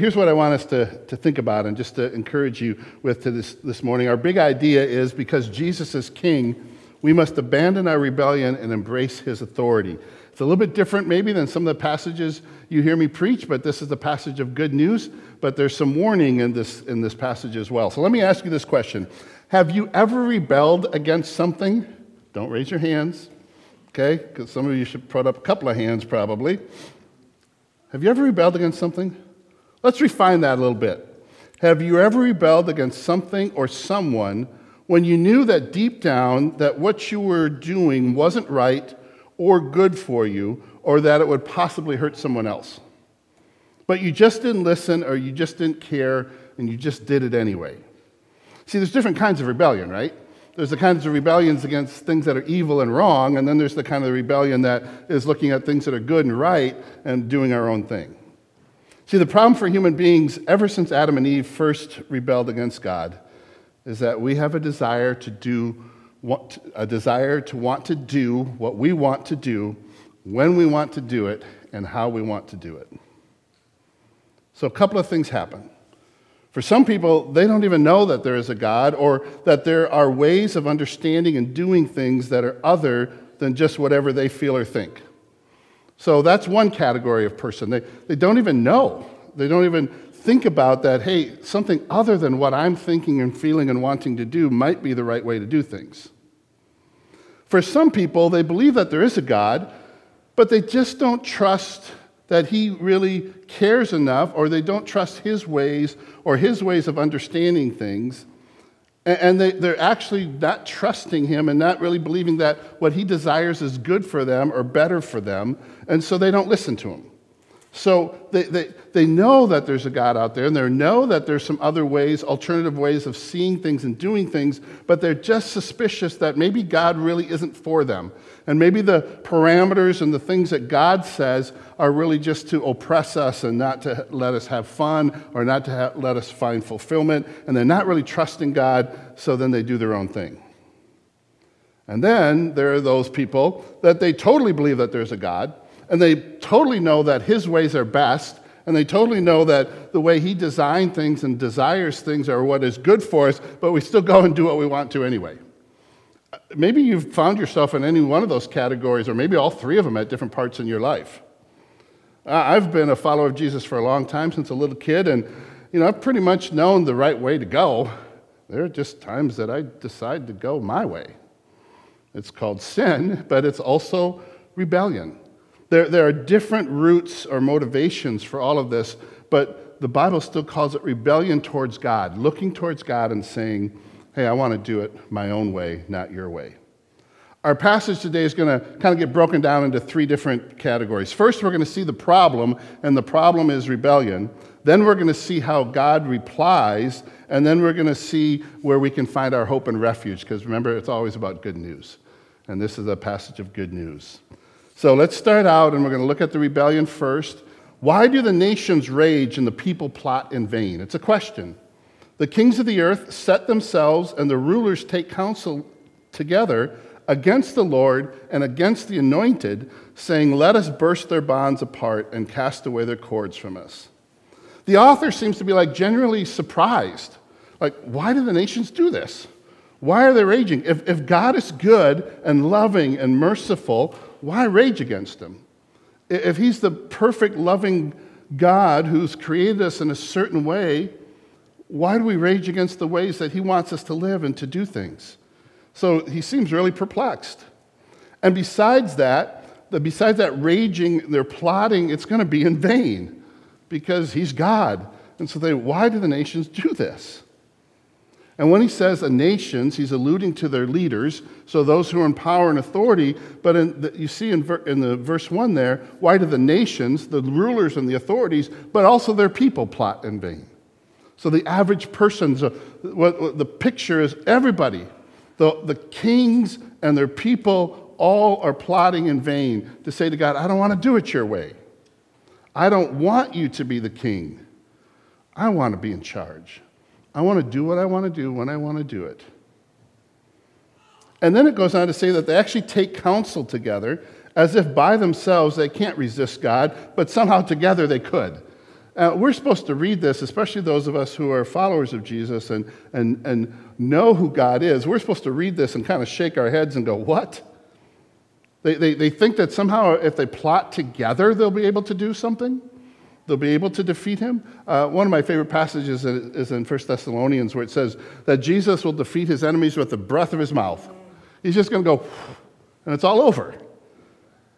Here's what I want us to, to think about and just to encourage you with to this, this morning. Our big idea is because Jesus is king, we must abandon our rebellion and embrace his authority. It's a little bit different, maybe, than some of the passages you hear me preach, but this is the passage of good news. But there's some warning in this, in this passage as well. So let me ask you this question Have you ever rebelled against something? Don't raise your hands, okay? Because some of you should put up a couple of hands probably. Have you ever rebelled against something? Let's refine that a little bit. Have you ever rebelled against something or someone when you knew that deep down that what you were doing wasn't right or good for you or that it would possibly hurt someone else? But you just didn't listen or you just didn't care and you just did it anyway. See, there's different kinds of rebellion, right? There's the kinds of rebellions against things that are evil and wrong, and then there's the kind of rebellion that is looking at things that are good and right and doing our own thing. See, the problem for human beings ever since Adam and Eve first rebelled against God is that we have a desire to do what, a desire to want to do what we want to do when we want to do it and how we want to do it. So a couple of things happen. For some people, they don't even know that there is a God or that there are ways of understanding and doing things that are other than just whatever they feel or think. So that's one category of person. They, they don't even know. They don't even think about that, hey, something other than what I'm thinking and feeling and wanting to do might be the right way to do things. For some people, they believe that there is a God, but they just don't trust that He really cares enough, or they don't trust His ways or His ways of understanding things and they, they're actually not trusting him and not really believing that what he desires is good for them or better for them. And so they don't listen to him. So they, they, they know that there's a God out there, and they know that there's some other ways, alternative ways of seeing things and doing things, but they're just suspicious that maybe God really isn't for them. And maybe the parameters and the things that God says are really just to oppress us and not to let us have fun or not to have, let us find fulfillment. And they're not really trusting God, so then they do their own thing. And then there are those people that they totally believe that there's a God and they totally know that his ways are best, and they totally know that the way he designed things and desires things are what is good for us, but we still go and do what we want to anyway. Maybe you've found yourself in any one of those categories, or maybe all three of them at different parts in your life. I've been a follower of Jesus for a long time, since a little kid, and you know, I've pretty much known the right way to go. There are just times that I decide to go my way. It's called sin, but it's also rebellion. There, there are different roots or motivations for all of this, but the Bible still calls it rebellion towards God, looking towards God and saying, hey, I want to do it my own way, not your way. Our passage today is going to kind of get broken down into three different categories. First, we're going to see the problem, and the problem is rebellion. Then, we're going to see how God replies, and then we're going to see where we can find our hope and refuge, because remember, it's always about good news. And this is a passage of good news. So let's start out and we're going to look at the rebellion first. Why do the nations rage and the people plot in vain? It's a question. The kings of the earth set themselves and the rulers take counsel together against the Lord and against the anointed, saying, Let us burst their bonds apart and cast away their cords from us. The author seems to be like generally surprised. Like, why do the nations do this? Why are they raging? If, if God is good and loving and merciful, why rage against him? If he's the perfect, loving God who's created us in a certain way, why do we rage against the ways that he wants us to live and to do things? So he seems really perplexed. And besides that, besides that raging, they're plotting, it's going to be in vain because he's God. And so they, why do the nations do this? And when he says the nations, he's alluding to their leaders, so those who are in power and authority. But the, you see in, ver, in the verse 1 there, why do the nations, the rulers and the authorities, but also their people plot in vain? So the average person's, so what, what the picture is everybody, the, the kings and their people all are plotting in vain to say to God, I don't want to do it your way. I don't want you to be the king. I want to be in charge. I want to do what I want to do when I want to do it. And then it goes on to say that they actually take counsel together as if by themselves they can't resist God, but somehow together they could. Uh, we're supposed to read this, especially those of us who are followers of Jesus and, and, and know who God is. We're supposed to read this and kind of shake our heads and go, What? They, they, they think that somehow if they plot together, they'll be able to do something. They'll be able to defeat him. Uh, one of my favorite passages is in 1 Thessalonians where it says that Jesus will defeat his enemies with the breath of his mouth. He's just going to go, and it's all over.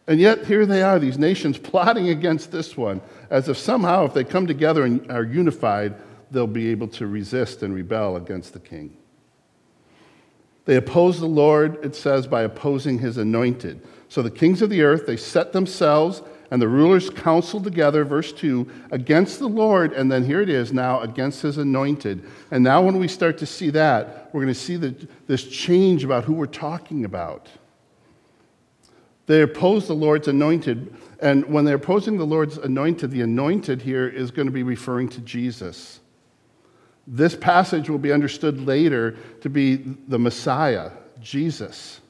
And yet, here they are, these nations plotting against this one, as if somehow, if they come together and are unified, they'll be able to resist and rebel against the king. They oppose the Lord, it says, by opposing his anointed. So the kings of the earth, they set themselves and the rulers counseled together, verse 2, against the Lord, and then here it is now, against his anointed. And now, when we start to see that, we're going to see the, this change about who we're talking about. They oppose the Lord's anointed, and when they're opposing the Lord's anointed, the anointed here is going to be referring to Jesus. This passage will be understood later to be the Messiah, Jesus.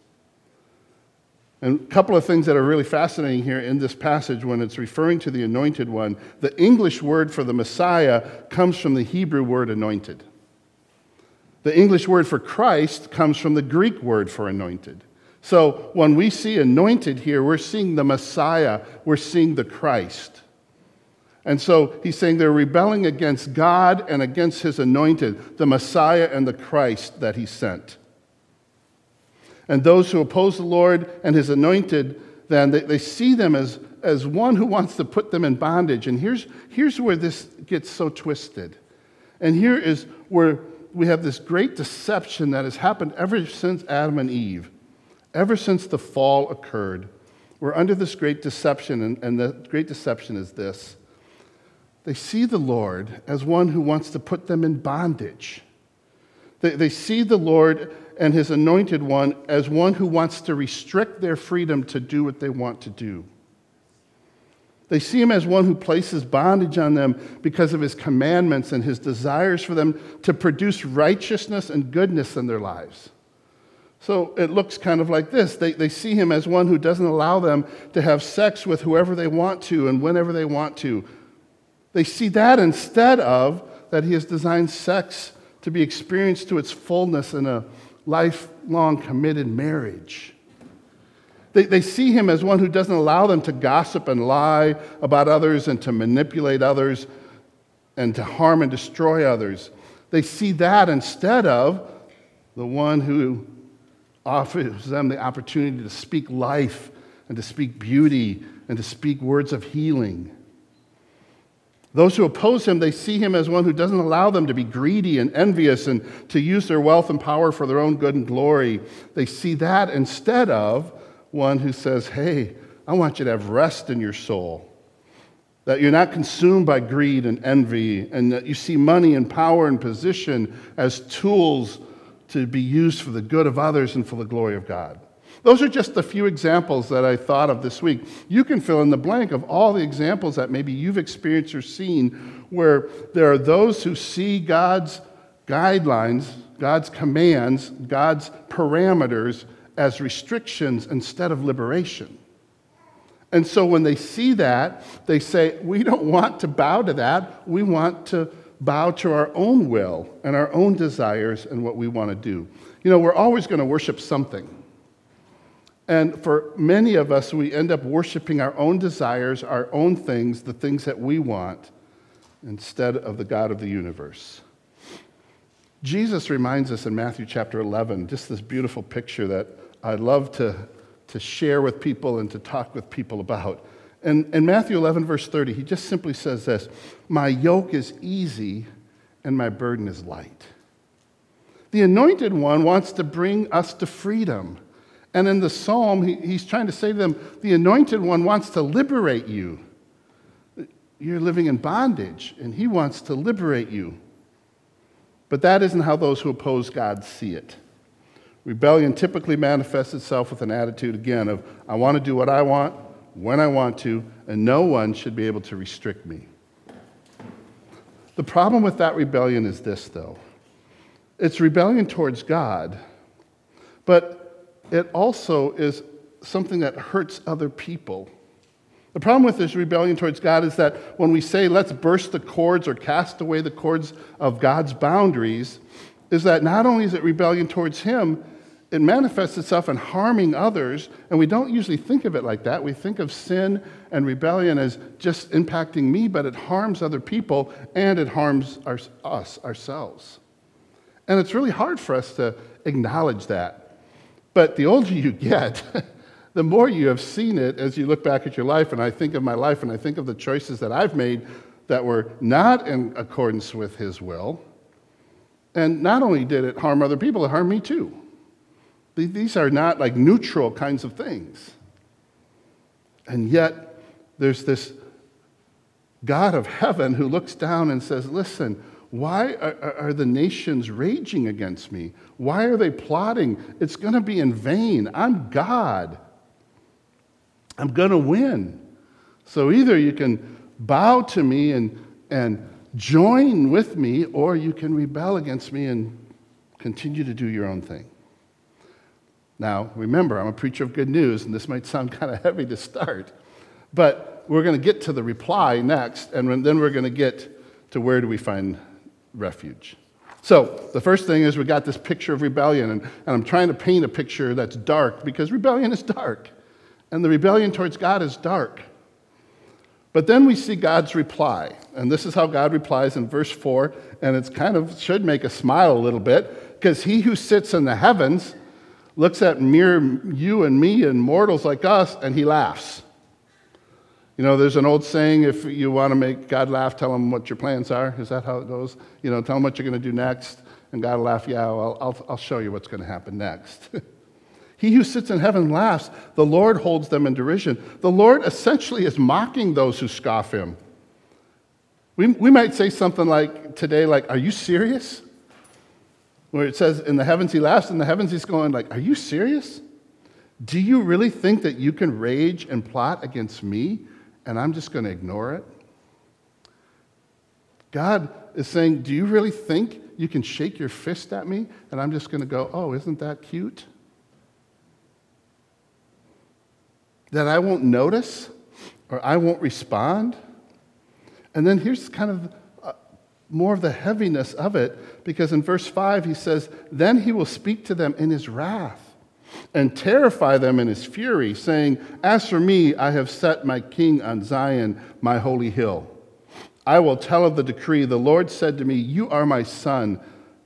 And a couple of things that are really fascinating here in this passage when it's referring to the anointed one. The English word for the Messiah comes from the Hebrew word anointed. The English word for Christ comes from the Greek word for anointed. So when we see anointed here, we're seeing the Messiah, we're seeing the Christ. And so he's saying they're rebelling against God and against his anointed, the Messiah and the Christ that he sent. And those who oppose the Lord and his anointed, then they, they see them as, as one who wants to put them in bondage. And here's, here's where this gets so twisted. And here is where we have this great deception that has happened ever since Adam and Eve, ever since the fall occurred. We're under this great deception, and, and the great deception is this they see the Lord as one who wants to put them in bondage. They, they see the Lord and his anointed one as one who wants to restrict their freedom to do what they want to do. They see him as one who places bondage on them because of his commandments and his desires for them to produce righteousness and goodness in their lives. So it looks kind of like this they, they see him as one who doesn't allow them to have sex with whoever they want to and whenever they want to. They see that instead of that he has designed sex to be experienced to its fullness in a lifelong committed marriage. They, they see him as one who doesn't allow them to gossip and lie about others and to manipulate others and to harm and destroy others. They see that instead of the one who offers them the opportunity to speak life and to speak beauty and to speak words of healing. Those who oppose him, they see him as one who doesn't allow them to be greedy and envious and to use their wealth and power for their own good and glory. They see that instead of one who says, Hey, I want you to have rest in your soul. That you're not consumed by greed and envy, and that you see money and power and position as tools to be used for the good of others and for the glory of God. Those are just a few examples that I thought of this week. You can fill in the blank of all the examples that maybe you've experienced or seen where there are those who see God's guidelines, God's commands, God's parameters as restrictions instead of liberation. And so when they see that, they say, We don't want to bow to that. We want to bow to our own will and our own desires and what we want to do. You know, we're always going to worship something. And for many of us, we end up worshiping our own desires, our own things, the things that we want, instead of the God of the universe. Jesus reminds us in Matthew chapter 11, just this beautiful picture that I love to, to share with people and to talk with people about. And in Matthew 11, verse 30, he just simply says this My yoke is easy and my burden is light. The anointed one wants to bring us to freedom. And in the psalm, he, he's trying to say to them, the anointed one wants to liberate you. You're living in bondage, and he wants to liberate you. But that isn't how those who oppose God see it. Rebellion typically manifests itself with an attitude, again, of, I want to do what I want, when I want to, and no one should be able to restrict me. The problem with that rebellion is this, though it's rebellion towards God, but it also is something that hurts other people The problem with this rebellion towards God is that when we say, let's burst the cords or cast away the cords of God's boundaries, is that not only is it rebellion towards Him, it manifests itself in harming others, and we don't usually think of it like that. We think of sin and rebellion as just impacting me, but it harms other people and it harms our, us, ourselves. And it's really hard for us to acknowledge that. But the older you get, the more you have seen it as you look back at your life. And I think of my life and I think of the choices that I've made that were not in accordance with His will. And not only did it harm other people, it harmed me too. These are not like neutral kinds of things. And yet, there's this God of heaven who looks down and says, Listen, why are, are the nations raging against me? Why are they plotting? It's going to be in vain. I'm God. I'm going to win. So either you can bow to me and, and join with me, or you can rebel against me and continue to do your own thing. Now, remember, I'm a preacher of good news, and this might sound kind of heavy to start, but we're going to get to the reply next, and then we're going to get to where do we find refuge. So, the first thing is we got this picture of rebellion, and, and I'm trying to paint a picture that's dark because rebellion is dark and the rebellion towards God is dark. But then we see God's reply. And this is how God replies in verse 4. And it's kind of should make us smile a little bit because he who sits in the heavens looks at mere you and me and mortals like us and he laughs. You know, there's an old saying if you want to make God laugh, tell him what your plans are. Is that how it goes? You know, tell him what you're going to do next. And God will laugh, yeah, well, I'll, I'll show you what's going to happen next. He who sits in heaven laughs. The Lord holds them in derision. The Lord essentially is mocking those who scoff him. We, we might say something like today, like, Are you serious? Where it says, In the heavens he laughs, in the heavens he's going, like, Are you serious? Do you really think that you can rage and plot against me and I'm just going to ignore it? God is saying, Do you really think you can shake your fist at me and I'm just going to go, Oh, isn't that cute? that I won't notice or I won't respond. And then here's kind of uh, more of the heaviness of it, because in verse 5 he says, Then he will speak to them in his wrath and terrify them in his fury, saying, As for me, I have set my king on Zion, my holy hill. I will tell of the decree. The Lord said to me, You are my son.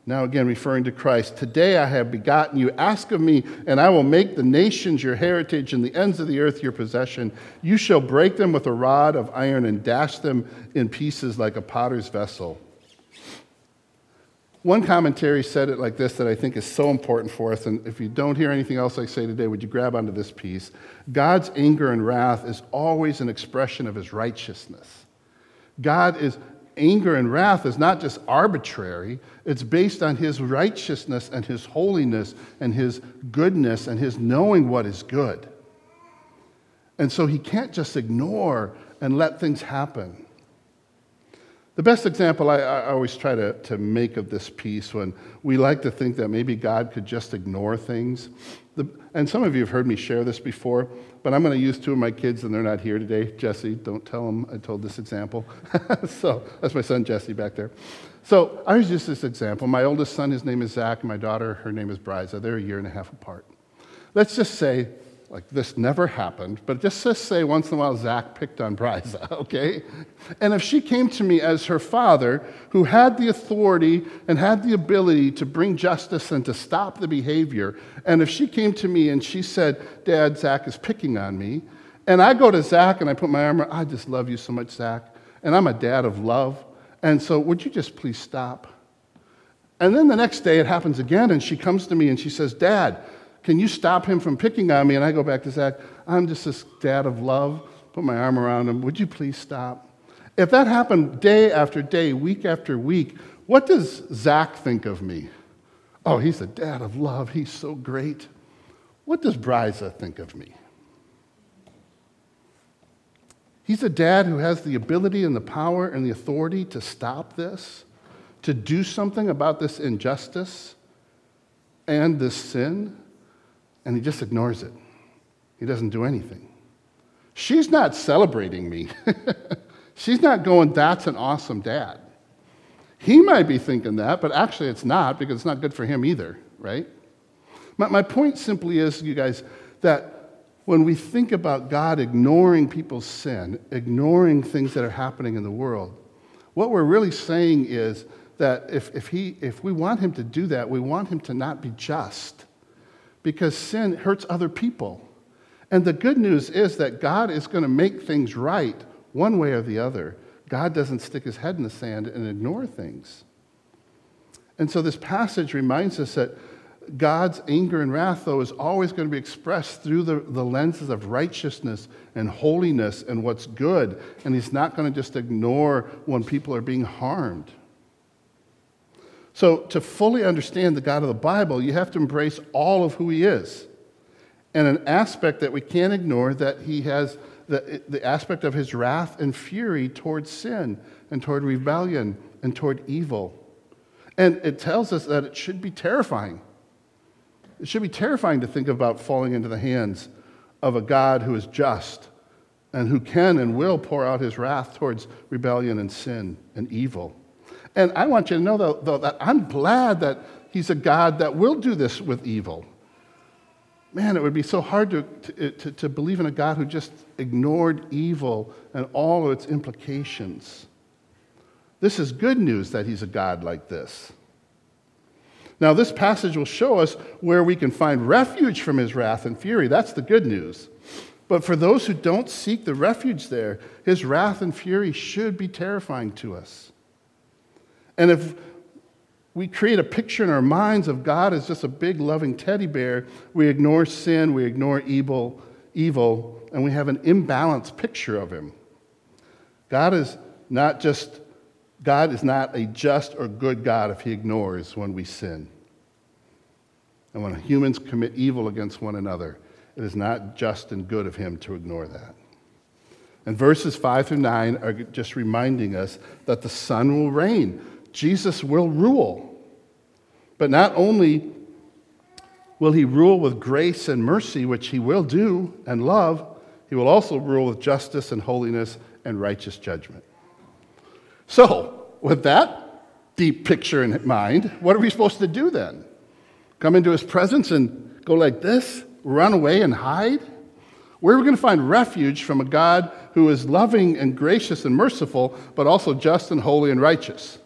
Now, again, referring to Christ, today I have begotten you. Ask of me, and I will make the nations your heritage and the ends of the earth your possession. You shall break them with a rod of iron and dash them in pieces like a potter's vessel. One commentary said it like this that I think is so important for us. And if you don't hear anything else I say today, would you grab onto this piece? God's anger and wrath is always an expression of his righteousness. God is anger and wrath is not just arbitrary, it's based on his righteousness and his holiness and his goodness and his knowing what is good. And so he can't just ignore and let things happen. The best example I, I, always try to, to make of this piece when we like to think that maybe God could just ignore things. The, and some of you have heard me share this before, but I'm going to use two of my kids, and they're not here today. Jesse, don't tell them I told this example. so that's my son Jesse back there. So I just this example. My oldest son, his name is Zach, and my daughter, her name is Bryza. They're a year and a half apart. Let's just say like this never happened, but just to say once in a while Zach picked on Bryza, okay? And if she came to me as her father, who had the authority and had the ability to bring justice and to stop the behavior, and if she came to me and she said, Dad, Zach is picking on me, and I go to Zach and I put my arm around, I just love you so much, Zach, and I'm a dad of love, and so would you just please stop? And then the next day it happens again, and she comes to me and she says, Dad, can you stop him from picking on me? And I go back to Zach, I'm just this dad of love. Put my arm around him. Would you please stop? If that happened day after day, week after week, what does Zach think of me? Oh, he's a dad of love. He's so great. What does Bryza think of me? He's a dad who has the ability and the power and the authority to stop this, to do something about this injustice and this sin and he just ignores it. He doesn't do anything. she's not celebrating me. she's not going, that's an awesome dad. He might be thinking that, but actually it's not because it's not good for him either, right? My, my point simply is, you guys, that when we think about God ignoring people's sin, ignoring things that are happening in the world, what we're really saying is that if, if, he, if we want him to do that, we want him to not be just because sin hurts other people. And the good news is that God is going to make things right one way or the other. God doesn't stick his head in the sand and ignore things. And so this passage reminds us that God's anger and wrath, though, is always going to be expressed through the, the lenses of righteousness and holiness and what's good. And He's not going to just ignore when people are being harmed. So, to fully understand the God of the Bible, you have to embrace all of who He is. And an aspect that we can't ignore that He has the, the aspect of His wrath and fury towards sin and toward rebellion and toward evil. And it tells us that it should be terrifying. It should be terrifying to think about falling into the hands of a God who is just and who can and will pour out his wrath towards rebellion and sin and evil. And I want you to know, though, though, that I'm glad that he's a God that will do this with evil. Man, it would be so hard to, to, to, to believe in a God who just ignored evil and all of its implications. This is good news that he's a God like this. Now, this passage will show us where we can find refuge from his wrath and fury. That's the good news. But for those who don't seek the refuge there, his wrath and fury should be terrifying to us. And if we create a picture in our minds of God as just a big loving teddy bear, we ignore sin, we ignore evil, evil, and we have an imbalanced picture of him. God is not just God is not a just or good God if he ignores when we sin. And when humans commit evil against one another, it is not just and good of him to ignore that. And verses 5 through 9 are just reminding us that the Son will reign. Jesus will rule. But not only will he rule with grace and mercy, which he will do, and love, he will also rule with justice and holiness and righteous judgment. So, with that deep picture in mind, what are we supposed to do then? Come into his presence and go like this? Run away and hide? Where are we going to find refuge from a God who is loving and gracious and merciful, but also just and holy and righteous?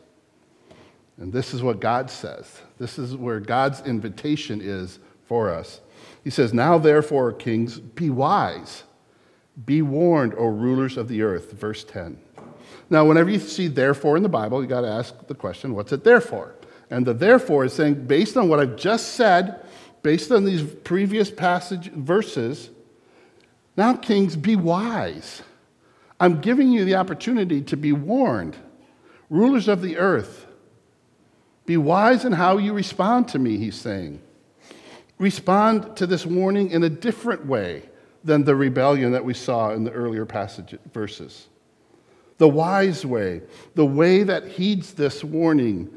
And this is what God says. This is where God's invitation is for us. He says, Now therefore, kings, be wise. Be warned, O rulers of the earth. Verse 10. Now, whenever you see therefore in the Bible, you got to ask the question, what's it there for? And the therefore is saying, based on what I've just said, based on these previous passage verses, now, kings, be wise. I'm giving you the opportunity to be warned. Rulers of the earth, be wise in how you respond to me, he's saying. Respond to this warning in a different way than the rebellion that we saw in the earlier passage verses the wise way, the way that heeds this warning.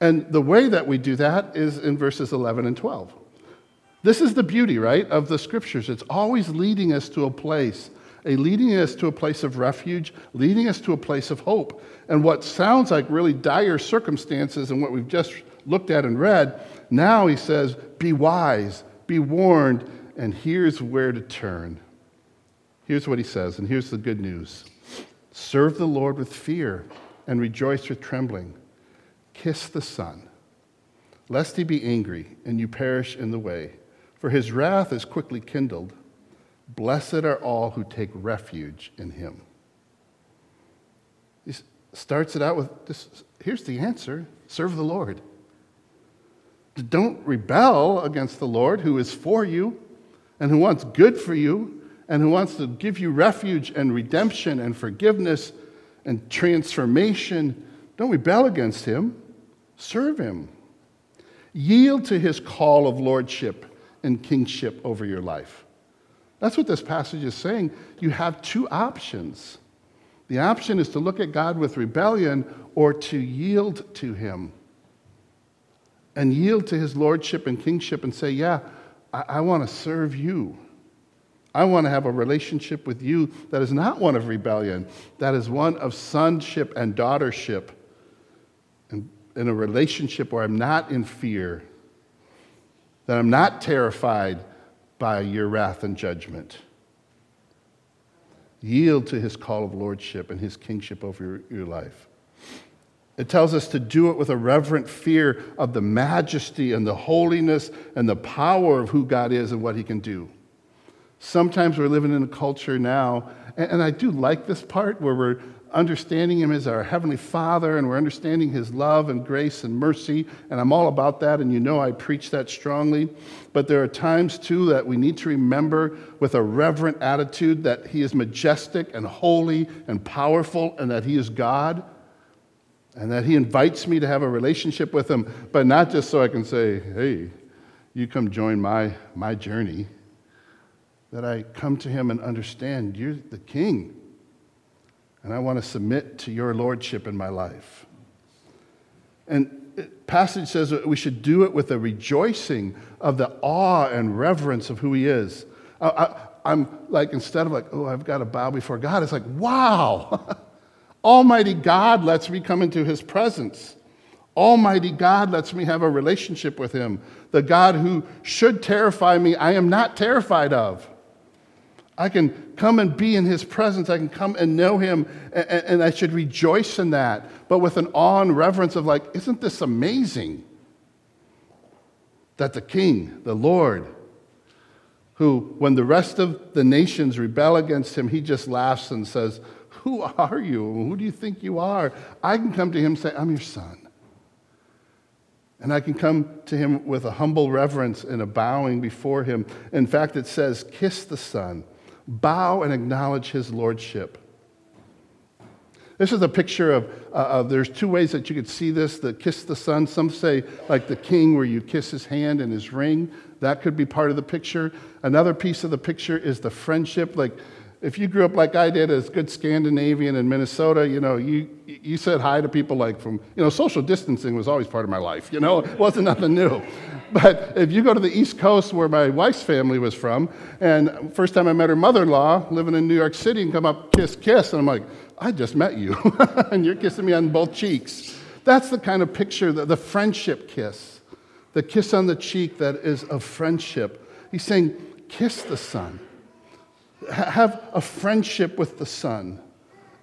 And the way that we do that is in verses 11 and 12. This is the beauty, right, of the scriptures. It's always leading us to a place, a leading us to a place of refuge, leading us to a place of hope. And what sounds like really dire circumstances and what we've just looked at and read, now he says, be wise, be warned, and here's where to turn. Here's what he says, and here's the good news. Serve the Lord with fear and rejoice with trembling. Kiss the Son, lest he be angry and you perish in the way, for his wrath is quickly kindled. Blessed are all who take refuge in him. He starts it out with this here's the answer serve the Lord. Don't rebel against the Lord who is for you and who wants good for you and who wants to give you refuge and redemption and forgiveness and transformation, don't rebel against him. Serve him. Yield to his call of lordship and kingship over your life. That's what this passage is saying. You have two options. The option is to look at God with rebellion or to yield to him and yield to his lordship and kingship and say, Yeah, I, I want to serve you. I want to have a relationship with you that is not one of rebellion, that is one of sonship and daughtership, and in a relationship where I'm not in fear, that I'm not terrified by your wrath and judgment. Yield to his call of lordship and his kingship over your, your life. It tells us to do it with a reverent fear of the majesty and the holiness and the power of who God is and what he can do. Sometimes we're living in a culture now, and I do like this part where we're understanding him as our heavenly father and we're understanding his love and grace and mercy and i'm all about that and you know i preach that strongly but there are times too that we need to remember with a reverent attitude that he is majestic and holy and powerful and that he is god and that he invites me to have a relationship with him, but not just so I can say, hey, you come join my, my journey. That I come to him and understand you're the king, and I want to submit to your lordship in my life. And passage says that we should do it with a rejoicing of the awe and reverence of who he is. I, am like, instead of like, oh, I've got to bow before God, it's like, wow. Almighty God lets me come into his presence. Almighty God lets me have a relationship with him. The God who should terrify me, I am not terrified of. I can come and be in his presence. I can come and know him, and, and I should rejoice in that, but with an awe and reverence of, like, isn't this amazing? That the king, the Lord, who, when the rest of the nations rebel against him, he just laughs and says, who are you? Who do you think you are? I can come to him and say, I'm your son. And I can come to him with a humble reverence and a bowing before him. In fact, it says, Kiss the Son, bow and acknowledge his lordship. This is a picture of, uh, of, there's two ways that you could see this the kiss the son. Some say, like the king, where you kiss his hand and his ring. That could be part of the picture. Another piece of the picture is the friendship, like if you grew up like I did as good Scandinavian in Minnesota, you know, you, you said hi to people like from, you know, social distancing was always part of my life, you know, it wasn't nothing new. But if you go to the East Coast where my wife's family was from, and first time I met her mother in law living in New York City and come up, kiss, kiss, and I'm like, I just met you, and you're kissing me on both cheeks. That's the kind of picture, the, the friendship kiss, the kiss on the cheek that is of friendship. He's saying, kiss the son have a friendship with the Son.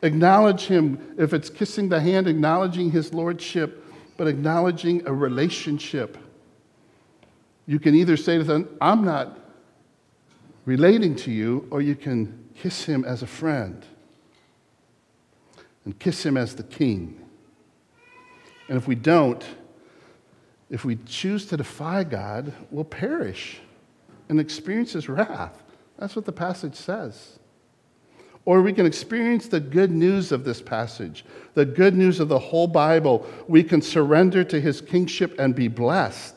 Acknowledge Him. If it's kissing the hand, acknowledging His Lordship, but acknowledging a relationship. You can either say to them, I'm not relating to you, or you can kiss Him as a friend and kiss Him as the King. And if we don't, if we choose to defy God, we'll perish and experience His wrath. That's what the passage says. Or we can experience the good news of this passage, the good news of the whole Bible. We can surrender to his kingship and be blessed.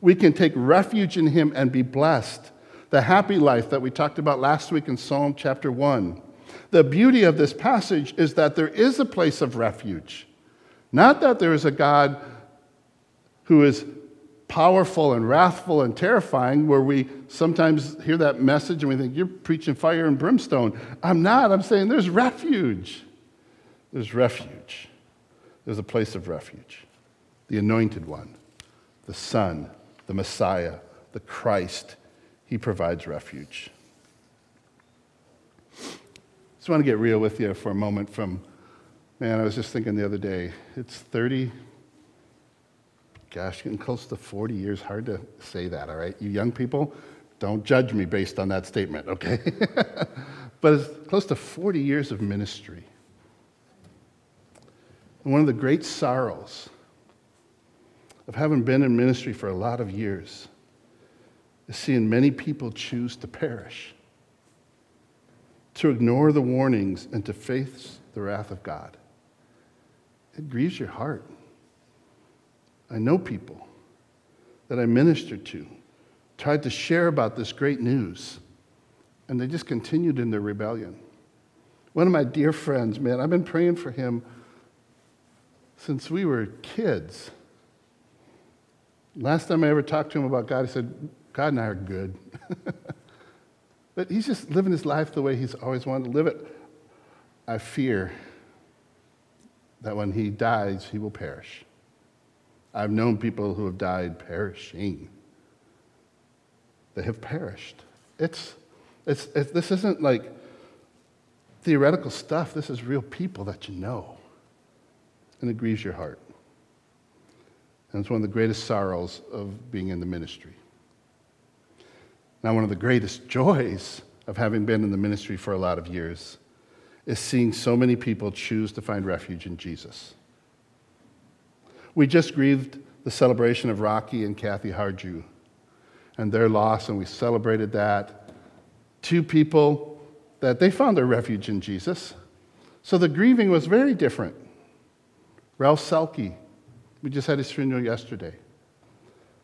We can take refuge in him and be blessed. The happy life that we talked about last week in Psalm chapter 1. The beauty of this passage is that there is a place of refuge. Not that there is a God who is powerful and wrathful and terrifying, where we sometimes hear that message and we think, You're preaching fire and brimstone. I'm not. I'm saying there's refuge. There's refuge. There's a place of refuge. The anointed one, the Son, the Messiah, the Christ, he provides refuge. Just want to get real with you for a moment from, man, I was just thinking the other day, it's 30, gosh, getting close to 40 years. Hard to say that, all right? You young people, don't judge me based on that statement, okay? but it's close to 40 years of ministry. And one of the great sorrows of having been in ministry for a lot of years is seeing many people choose to perish, to ignore the warnings, and to face the wrath of God. It grieves your heart. I know people that I ministered to, tried to share about this great news, and they just continued in their rebellion. One of my dear friends, man, I've been praying for him since we were kids. Last time I ever talked to him about God, he said, God and I are good. But he's just living his life the way he's always wanted to live it. I fear that when he dies, he will perish. I've known people who have died perishing. They have perished. It's, it's, it's, this isn't like theoretical stuff. This is real people that you know. And it grieves your heart. And it's one of the greatest sorrows of being in the ministry. Now, one of the greatest joys of having been in the ministry for a lot of years is seeing so many people choose to find refuge in Jesus. We just grieved the celebration of Rocky and Kathy Harju and their loss, and we celebrated that. Two people that they found their refuge in Jesus. So the grieving was very different. Ralph Selke, we just had his funeral yesterday.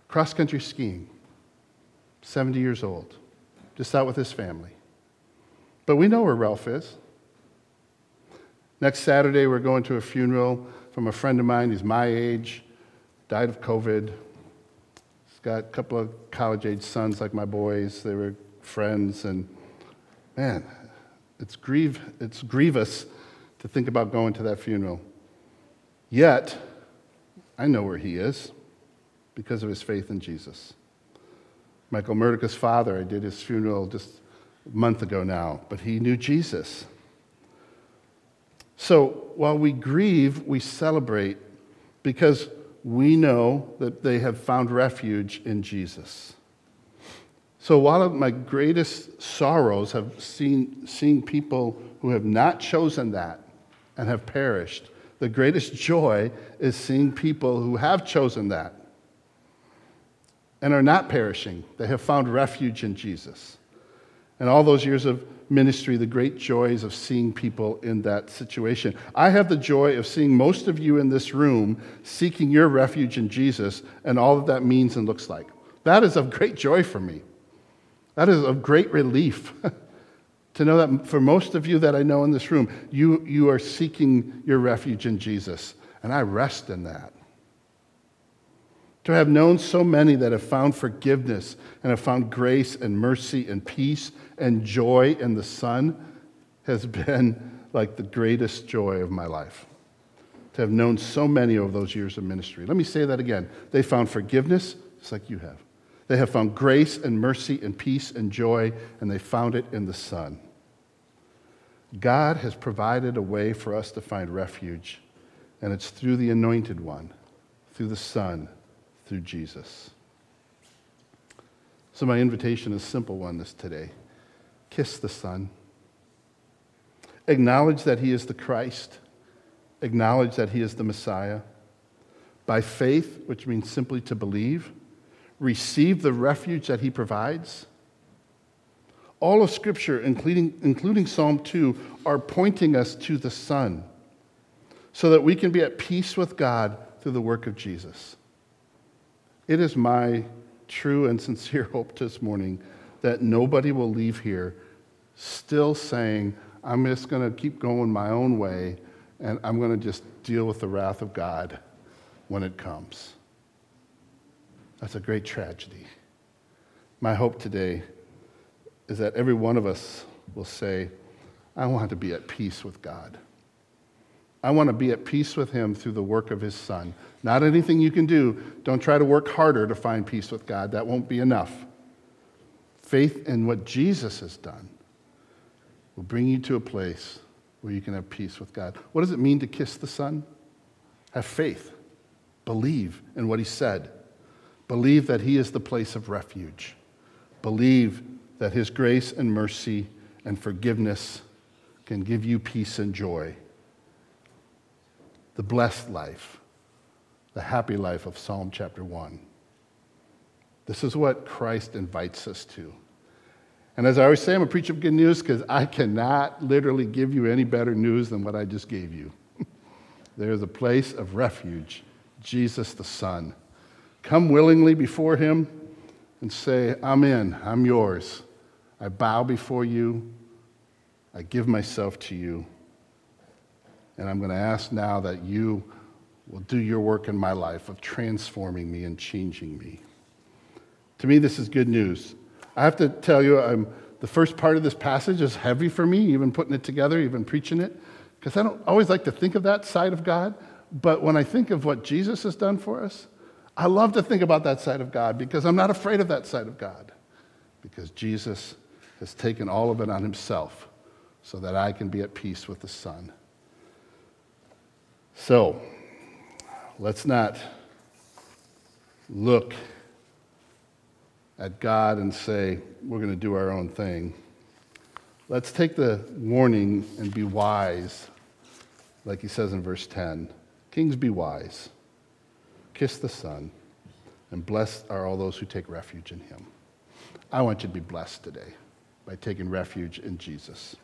Cross country skiing, 70 years old, just out with his family. But we know where Ralph is. Next Saturday, we're going to a funeral from a friend of mine. He's my age, died of COVID. He's got a couple of college age sons like my boys. They were friends. And man, it's, grieve, it's grievous to think about going to that funeral. Yet, I know where he is because of his faith in Jesus. Michael Murdica's father, I did his funeral just a month ago now, but he knew Jesus. So while we grieve, we celebrate because we know that they have found refuge in Jesus. So while my greatest sorrows have seen seeing people who have not chosen that and have perished. The greatest joy is seeing people who have chosen that and are not perishing. They have found refuge in Jesus. And all those years of ministry, the great joys of seeing people in that situation. I have the joy of seeing most of you in this room seeking your refuge in Jesus and all that that means and looks like. That is of great joy for me. That is of great relief to know that for most of you that I know in this room, you, you are seeking your refuge in Jesus. And I rest in that. To have known so many that have found forgiveness and have found grace and mercy and peace and joy in the Son has been like the greatest joy of my life. To have known so many of those years of ministry. Let me say that again. They found forgiveness, just like you have. They have found grace and mercy and peace and joy, and they found it in the Son. God has provided a way for us to find refuge, and it's through the Anointed One, through the Son through Jesus. So, my invitation is simple one this today kiss the Son. Acknowledge that He is the Christ. Acknowledge that He is the Messiah. By faith, which means simply to believe, receive the refuge that He provides. All of Scripture, including, including Psalm 2, are pointing us to the Son so that we can be at peace with God through the work of Jesus. It is my true and sincere hope this morning that nobody will leave here still saying, I'm just going to keep going my own way and I'm going to just deal with the wrath of God when it comes. That's a great tragedy. My hope today is that every one of us will say, I want to be at peace with God. I want to be at peace with Him through the work of His Son. Not anything you can do. Don't try to work harder to find peace with God. That won't be enough. Faith in what Jesus has done will bring you to a place where you can have peace with God. What does it mean to kiss the Son? Have faith. Believe in what He said. Believe that He is the place of refuge. Believe that His grace and mercy and forgiveness can give you peace and joy the blessed life, the happy life of Psalm chapter 1. This is what Christ invites us to. And as I always say, I'm a preacher of good news because I cannot literally give you any better news than what I just gave you. there is a place of refuge, Jesus the Son. Come willingly before him and say, I'm in, I'm yours. I bow before you, I give myself to you. And I'm going to ask now that you will do your work in my life of transforming me and changing me. To me, this is good news. I have to tell you, I'm the first part of this passage is heavy for me, even putting it together, even preaching it, because I don't always like to think of that side of God. But when I think of what Jesus has done for us, I love to think about that side of God because I'm not afraid of that side of God. Because Jesus has taken all of it on himself so that I can be at peace with the Son. So, let's not look at God and say, we're going to do our own thing. Let's take the warning and be wise, like he says in verse 10. Kings, be wise. Kiss the Son, and blessed are all those who take refuge in him. I want you to be blessed today by taking refuge in Jesus.